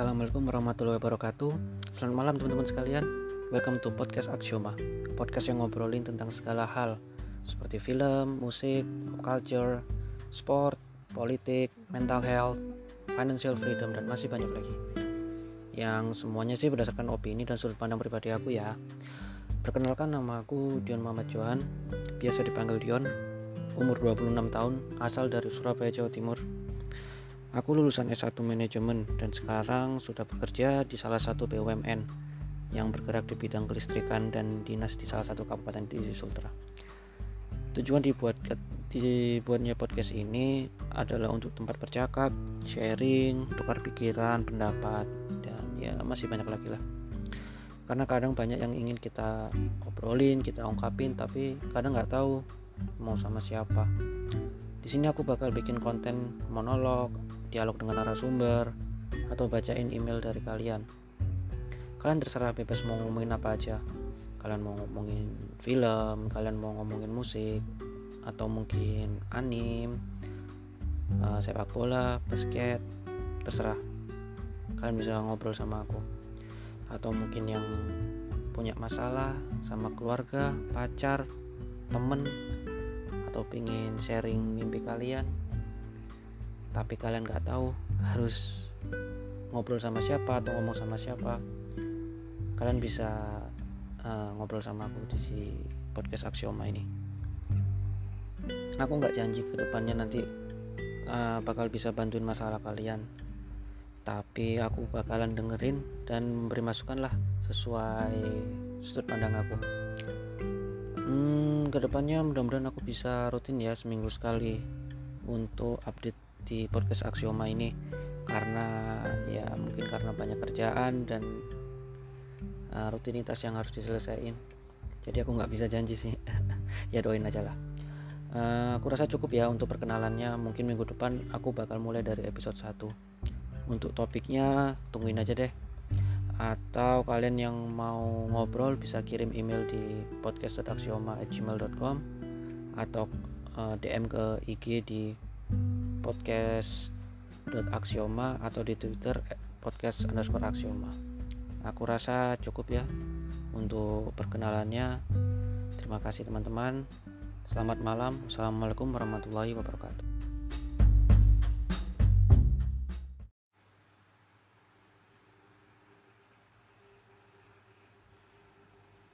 Assalamualaikum warahmatullahi wabarakatuh. Selamat malam teman-teman sekalian. Welcome to Podcast Axioma Podcast yang ngobrolin tentang segala hal Seperti film, musik, pop culture, sport, politik, mental health, financial freedom, dan masih banyak lagi. Yang semuanya sih berdasarkan opini dan sudut pandang pribadi aku ya. Perkenalkan nama aku Dion Muhammad Johan Biasa dipanggil Dion Umur 26 tahun Asal dari Surabaya, Jawa Timur Aku lulusan S1 Manajemen dan sekarang sudah bekerja di salah satu BUMN yang bergerak di bidang kelistrikan dan dinas di salah satu kabupaten di Sultra. Tujuan dibuat dibuatnya podcast ini adalah untuk tempat bercakap, sharing, tukar pikiran, pendapat, dan ya masih banyak lagi lah. Karena kadang banyak yang ingin kita obrolin, kita ungkapin, tapi kadang nggak tahu mau sama siapa. Di sini aku bakal bikin konten monolog, dialog dengan narasumber, atau bacain email dari kalian. Kalian terserah bebas mau ngomongin apa aja. Kalian mau ngomongin film, kalian mau ngomongin musik, atau mungkin anim, uh, sepak bola, basket, terserah. Kalian bisa ngobrol sama aku. Atau mungkin yang punya masalah sama keluarga, pacar, temen, atau pingin sharing mimpi kalian tapi kalian nggak tahu harus ngobrol sama siapa atau ngomong sama siapa. Kalian bisa uh, ngobrol sama aku di si podcast aksioma ini. Aku nggak janji ke depannya nanti uh, bakal bisa bantuin masalah kalian. Tapi aku bakalan dengerin dan memberi masukan lah sesuai sudut pandang aku. Hmm, ke depannya mudah-mudahan aku bisa rutin ya seminggu sekali untuk update di podcast Aksioma ini. Karena ya mungkin karena banyak kerjaan dan uh, rutinitas yang harus diselesaikan. Jadi aku nggak bisa janji sih. Ya doain aja lah. Uh, aku rasa cukup ya untuk perkenalannya. Mungkin minggu depan aku bakal mulai dari episode 1 untuk topiknya tungguin aja deh. Atau kalian yang mau ngobrol bisa kirim email di podcast.aksioma@gmail.com atau uh, DM ke IG di podcast.aksioma atau di Twitter eh, podcast underscore aksioma. Aku rasa cukup ya untuk perkenalannya. Terima kasih teman-teman. Selamat malam. Assalamualaikum warahmatullahi wabarakatuh.